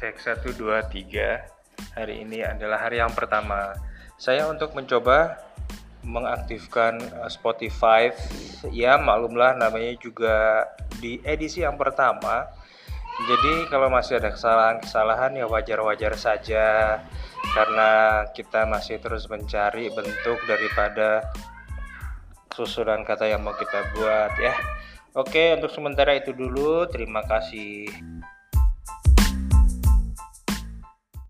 Tek 1 2 3. Hari ini adalah hari yang pertama. Saya untuk mencoba mengaktifkan eh, Spotify. Ya, maklumlah namanya juga di edisi yang pertama. Jadi kalau masih ada kesalahan-kesalahan ya wajar-wajar saja karena kita masih terus mencari bentuk daripada susunan kata yang mau kita buat ya. Oke, untuk sementara itu dulu. Terima kasih.